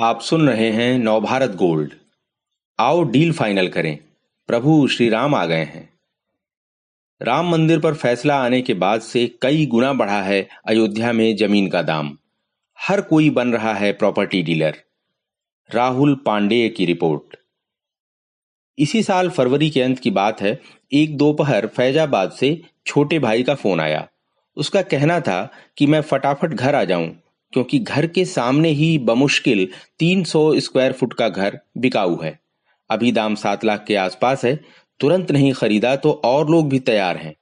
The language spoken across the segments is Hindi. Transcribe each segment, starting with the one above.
आप सुन रहे हैं नवभारत गोल्ड। आओ डील फाइनल करें। प्रभु श्री राम आ गए हैं। राम मंदिर पर फैसला आने के बाद से कई गुना बढ़ा है अयोध्या में ज़मीन का दाम। हर कोई बन रहा है प्रॉपर्टी डीलर। राहुल पांडेय की रिपोर्ट। इसी साल फरवरी के अंत की बात है। एक दोपहर फैजाबाद से छोटे भाई का फ़ोन आया। उसका कहना था कि मैं फटाफट घर आ जाऊँ। क्योंकि घर के सामने ही बमुश्किल 300 स्क्वायर फुट का घर बिकाऊ है। अभी दाम सात लाख के आसपास है। तुरंत नहीं खरीदा तो और लोग भी तैयार हैं।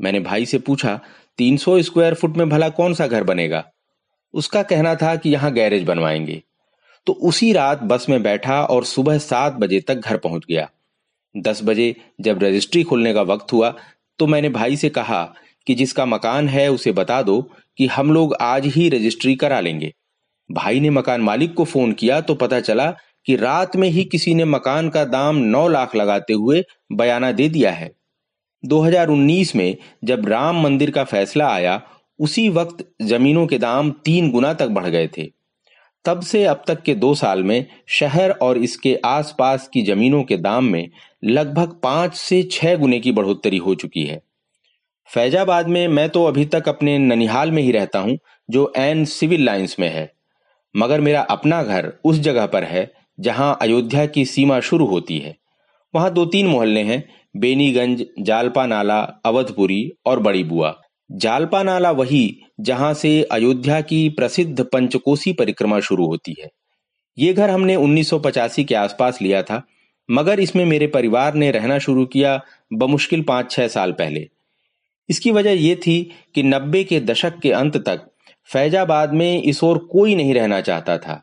मैंने भाई से पूछा 300 स्क्वायर फुट में भला कौन सा घर बनेगा? उसका कहना था कि यहाँ गैरेज बनवाएँगे। तो उसी रात बस में बैठा और सुबह सात बजे तक घर पहुँच गया। दस बजे जब रजिस्ट्री खोलने का वक्त हुआ तो मैंने भाई से कहा कि जिसका मकान है उसे बता दो कि हम लोग आज ही रजिस्ट्री करा लेंगे। भाई ने मकान मालिक को फ़ोन किया तो पता चला कि रात में ही किसी ने मकान का दाम नौ लाख लगाते हुए बयाना दे दिया है। 2019 में जब राम मंदिर का फैसला आया, उसी वक्त जमीनों के दाम तीन गुना तक बढ़ गए थे। तब से अब तक के दो साल में शहर और इसके आसपास की जमीनों के दाम में लगभग पाँच से छह गुने की बढ़ोतरी हो चुकी है। फैजाबाद में मैं तो अभी तक अपने ननिहाल में ही रहता हूँ, जो एन सिविल लाइंस में है। मगर मेरा अपना घर उस जगह पर है, जहाँ अयोध्या की सीमा शुरू होती है। वहाँ दो तीन मोहल्ले हैं, बेनीगंज, जालपा नाला, अवधपुरी और बड़ी बुआ। जालपा नाला वही, जहाँ से अयोध्या की प्रसिद्ध पंचकोसी परिक्रमा शुरू होती है। ये घर हमने 1985 के आसपास लिया था, मगर इसमें मेरे परिवार ने रहना शुरू किया बमुश्किल पाँच छह साल पहले। इसकी वजह यह थी कि नब्बे के दशक के अंत तक फैजाबाद में इस ओर कोई नहीं रहना चाहता था।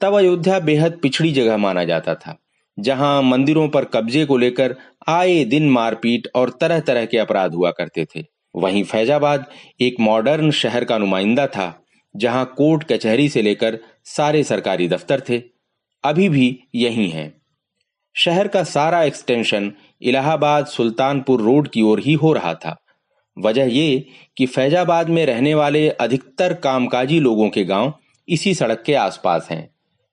तब अयोध्या बेहद पिछड़ी जगह माना जाता था, जहाँ मंदिरों पर कब्जे को लेकर आए दिन मारपीट और तरह तरह के अपराध हुआ करते थे। वहीं फैजाबाद एक मॉडर्न शहर का नुमाइंदा था, जहाँ कोर्ट कचहरी से लेकर सारे सरकारी दफ्तर थे। अभी भी यही हैं। शहर का सारा एक्सटेंशन इलाहाबाद सुल्तानपुर रोड की ओर ही हो रहा था। वजह ये कि फैजाबाद में रहने वाले अधिकतर कामकाजी लोगों के गाँव इसी सड़क के आसपास हैं।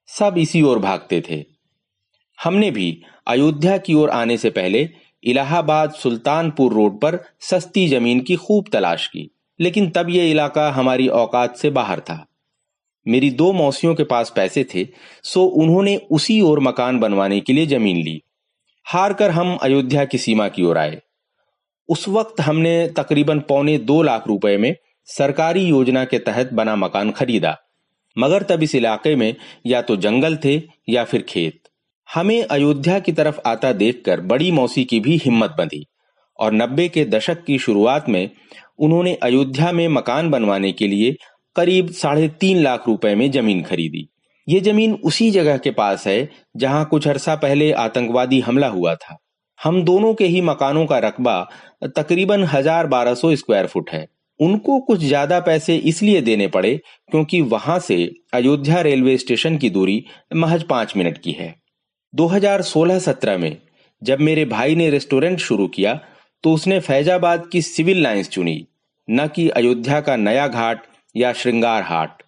सब इसी ओर भागते थे। हमने भी अयोध्या की ओर आने से पहले इलाहाबाद सुल्तानपुर रोड पर सस्ती ज़मीन की खूब तलाश की, लेकिन तब यह इलाका हमारी औकात से बाहर था। मेरी दो मौसियों के पास पैसे थे, सो उन्होंने उसी ओर मकान बनवाने के लिए ज़मीन ली। हार कर हम अयोध्या की सीमा की ओर आए। उस वक्त हमने तकरीबन पौने दो लाख रुपए में सरकारी योजना के तहत बना मकान खरीदा, मगर तब इस इलाके में या तो जंगल थे या फिर खेत। हमें अयोध्या की तरफ़ आता देखकर बड़ी मौसी की भी हिम्मत बंधी, और नब्बे के दशक की शुरुआत में उन्होंने अयोध्या में मकान बनवाने के लिए करीब साढ़े तीन लाख रुपए में ज़मीन खरीदी। ये ज़मीन उसी जगह के पास है जहाँ कुछ अरसा पहले आतंकवादी हमला हुआ था। हम दोनों के ही मकानों का रकबा तकरीबन हज़ार बारह सौ स्क्वायर फुट है। उनको कुछ ज़्यादा पैसे इसलिए देने पड़े क्योंकि वहाँ से अयोध्या रेलवे स्टेशन की दूरी महज पाँच मिनट की है। 2016-17 में जब मेरे भाई ने रेस्टोरेंट शुरू किया तो उसने फैजाबाद की सिविल लाइंस चुनी, न कि अयोध्या का नया घाट या श्रृंगार हाट।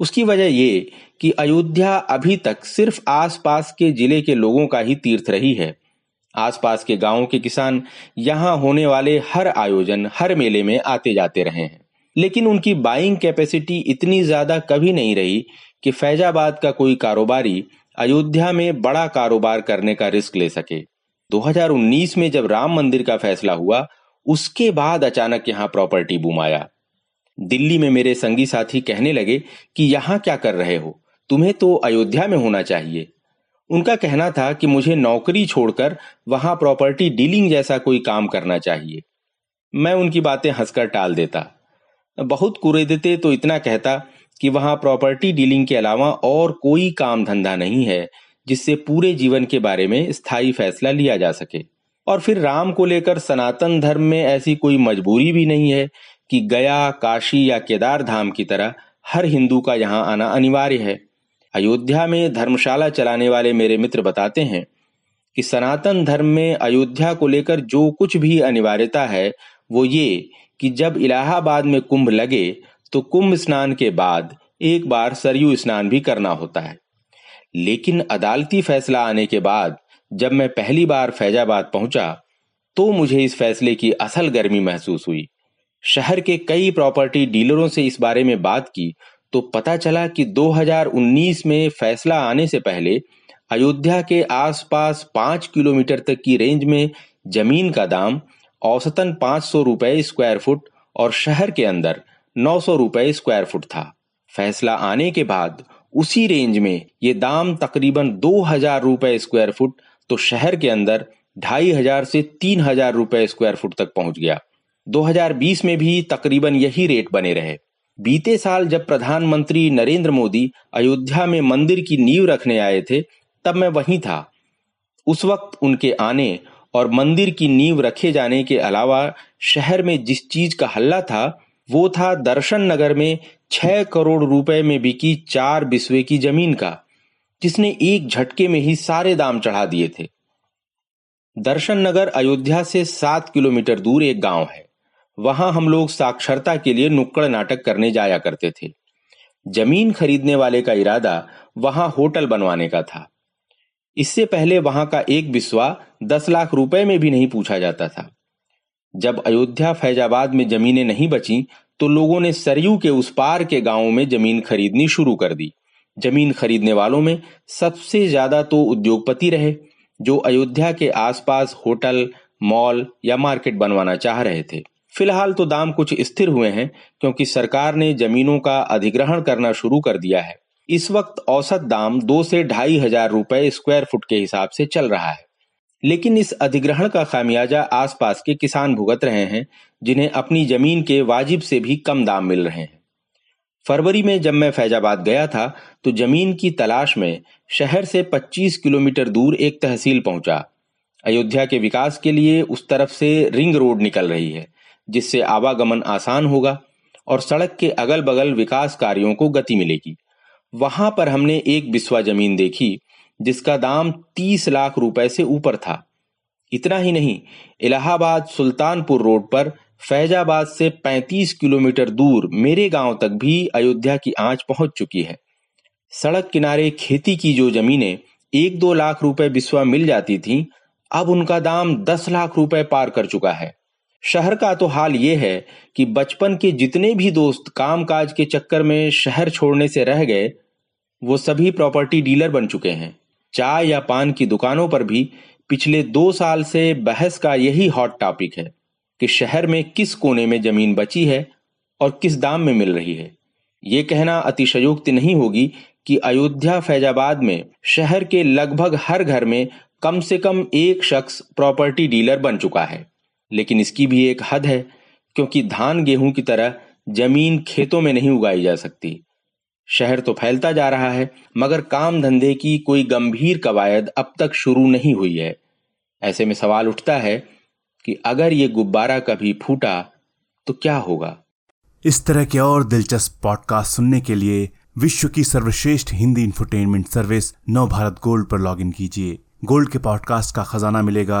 उसकी वजह ये कि अयोध्या अभी तक सिर्फ़ आसपास के ज़िले के लोगों का ही तीर्थ रही है आसपास के गाँवों के किसान यहाँ होने वाले हर आयोजन, हर मेले में आते जाते रहे हैं। लेकिन उनकी बाइंग कैपेसिटी इतनी ज़्यादा कभी नहीं रही कि फैजाबाद का कोई कारोबारी अयोध्या में बड़ा कारोबार करने का रिस्क ले सके। 2019 में जब राम मंदिर का फैसला हुआ, उसके बाद अचानक यहाँ प्रॉपर्टी बूम आया। दिल्ली में मेरे संगी साथी कहने लगे कि, यहाँ क्या कर रहे हो? तुम्हें तो अयोध्या में होना चाहिए। उनका कहना था कि मुझे नौकरी छोड़कर वहाँ प्रॉपर्टी डीलिंग जैसा कोई काम करना चाहिए। मैं उनकी बातें हंसकर टाल देता। बहुत कुरेदते तो इतना कहता कि वहाँ प्रॉपर्टी डीलिंग के अलावा और कोई काम धंधा नहीं है जिससे पूरे जीवन के बारे में स्थायी फैसला लिया जा सके। और फिर राम को लेकर सनातन धर्म में ऐसी कोई मजबूरी भी नहीं है कि गया, काशी या केदार धाम की तरह हर हिंदू का यहाँ आना अनिवार्य है। अयोध्या में धर्मशाला चलाने वाले मेरे मित्र बताते हैं कि सनातन धर्म में अयोध्या को लेकर जो कुछ भी अनिवार्यता है, वो ये कि जब इलाहाबाद में कुंभ लगे तो कुंभ स्नान के बाद एक बार सरयू स्नान भी करना होता है। लेकिन अदालती फैसला आने के बाद जब मैं पहली बार फैजाबाद पहुँचा तो मुझे इस फैसले की असल गर्मी महसूस हुई। शहर के कई प्रॉपर्टी डीलरों से इस बारे में बात की तो पता चला कि 2019 में फैसला आने से पहले अयोध्या के आसपास पाँच किलोमीटर तक की रेंज में ज़मीन का दाम औसतन पाँच सौ रुपए स्क्वायर फुट और शहर के अंदर नौ सौ रुपए स्क्वायर फुट था। फैसला आने के बाद उसी रेंज में ये दाम तकरीबन दो हज़ार रुपए स्क्वायर फुट तो शहर के अंदर ढाई हज़ार से तीन हज़ार रुपए स्क्वायर फुट तक पहुँच गया। 2020 में भी तकरीबन यही रेट बने रहे। बीते साल जब प्रधानमंत्री नरेंद्र मोदी अयोध्या में मंदिर की नींव रखने आए थे, तब मैं वहीं था। उस वक्त उनके आने और मंदिर की नींव रखे जाने के अलावा शहर में जिस चीज़ का हल्ला था, वो था दर्शन नगर में छह करोड़ रुपए में बिकी चार बिस्वे की ज़मीन का, जिसने एक झटके में ही सारे दाम चढ़ा दिए थे। दर्शन नगर अयोध्या से सात किलोमीटर दूर एक गाँव है। वहाँ हम लोग साक्षरता के लिए नुक्कड़ नाटक करने जाया करते थे। ज़मीन खरीदने वाले का इरादा वहाँ होटल बनवाने का था। इससे पहले वहाँ का एक बिस्वा दस लाख रुपए में भी नहीं पूछा जाता था। जब अयोध्या फैजाबाद में जमीनें नहीं बची तो लोगों ने सरयू के उस पार के गाँवों में ज़मीन खरीदनी शुरू कर दी। ज़मीन खरीदने वालों में सबसे ज़्यादा तो उद्योगपति रहे, जो अयोध्या के आसपास होटल, मॉल या मार्केट बनवाना चाह रहे थे। फ़िलहाल तो दाम कुछ स्थिर हुए हैं, क्योंकि सरकार ने जमीनों का अधिग्रहण करना शुरू कर दिया है। इस वक्त औसत दाम दो से ढाई हज़ार रुपए स्क्वायर फुट के हिसाब से चल रहा है। लेकिन इस अधिग्रहण का खामियाजा आसपास के किसान भुगत रहे हैं, जिन्हें अपनी ज़मीन के वाजिब से भी कम दाम मिल रहे हैं। फरवरी में जब मैं फैजाबाद गया था तो ज़मीन की तलाश में शहर से 25 किलोमीटर दूर एक तहसील पहुँचा। अयोध्या के विकास के लिए उस तरफ़ से रिंग रोड निकल रही है। जिससे आवागमन आसान होगा और सड़क के अगल बगल विकास कार्यों को गति मिलेगी। वहाँ पर हमने एक बिस्वा ज़मीन देखी, जिसका दाम तीस लाख रुपए से ऊपर था। इतना ही नहीं, इलाहाबाद सुल्तानपुर रोड पर फैजाबाद से 35 किलोमीटर दूर मेरे गाँव तक भी अयोध्या की आँच पहुँच चुकी है। सड़क किनारे खेती की जो जमीनें एक दो लाख रुपए बिस्वा मिल जाती थी, अब उनका दाम दस लाख रुपए पार कर चुका है। शहर का तो हाल ये है कि बचपन के जितने भी दोस्त कामकाज के चक्कर में शहर छोड़ने से रह गए, वो सभी प्रॉपर्टी डीलर बन चुके हैं। चाय या पान की दुकानों पर भी पिछले दो साल से बहस का यही हॉट टॉपिक है कि शहर में किस कोने में ज़मीन बची है और किस दाम में मिल रही है। ये कहना अतिशयोक्ति नहीं होगी कि अयोध्या फैजाबाद में शहर के लगभग हर घर में कम से कम एक शख्स प्रॉपर्टी डीलर बन चुका है। लेकिन इसकी भी एक हद है, क्योंकि धान गेहूँ की तरह ज़मीन खेतों में नहीं उगाई जा सकती। शहर तो फैलता जा रहा है, मगर काम धंधे की कोई गंभीर कवायद अब तक शुरू नहीं हुई है। ऐसे में सवाल उठता है कि अगर ये गुब्बारा कभी फूटा तो क्या होगा? इस तरह के और दिलचस्प पॉडकास्ट सुनने के लिए विश्व की सर्वश्रेष्ठ Hindi infotainment service Nav Bharat gold पर लॉगिन कीजिए। गोल्ड के पॉडकास्ट का खजाना मिलेगा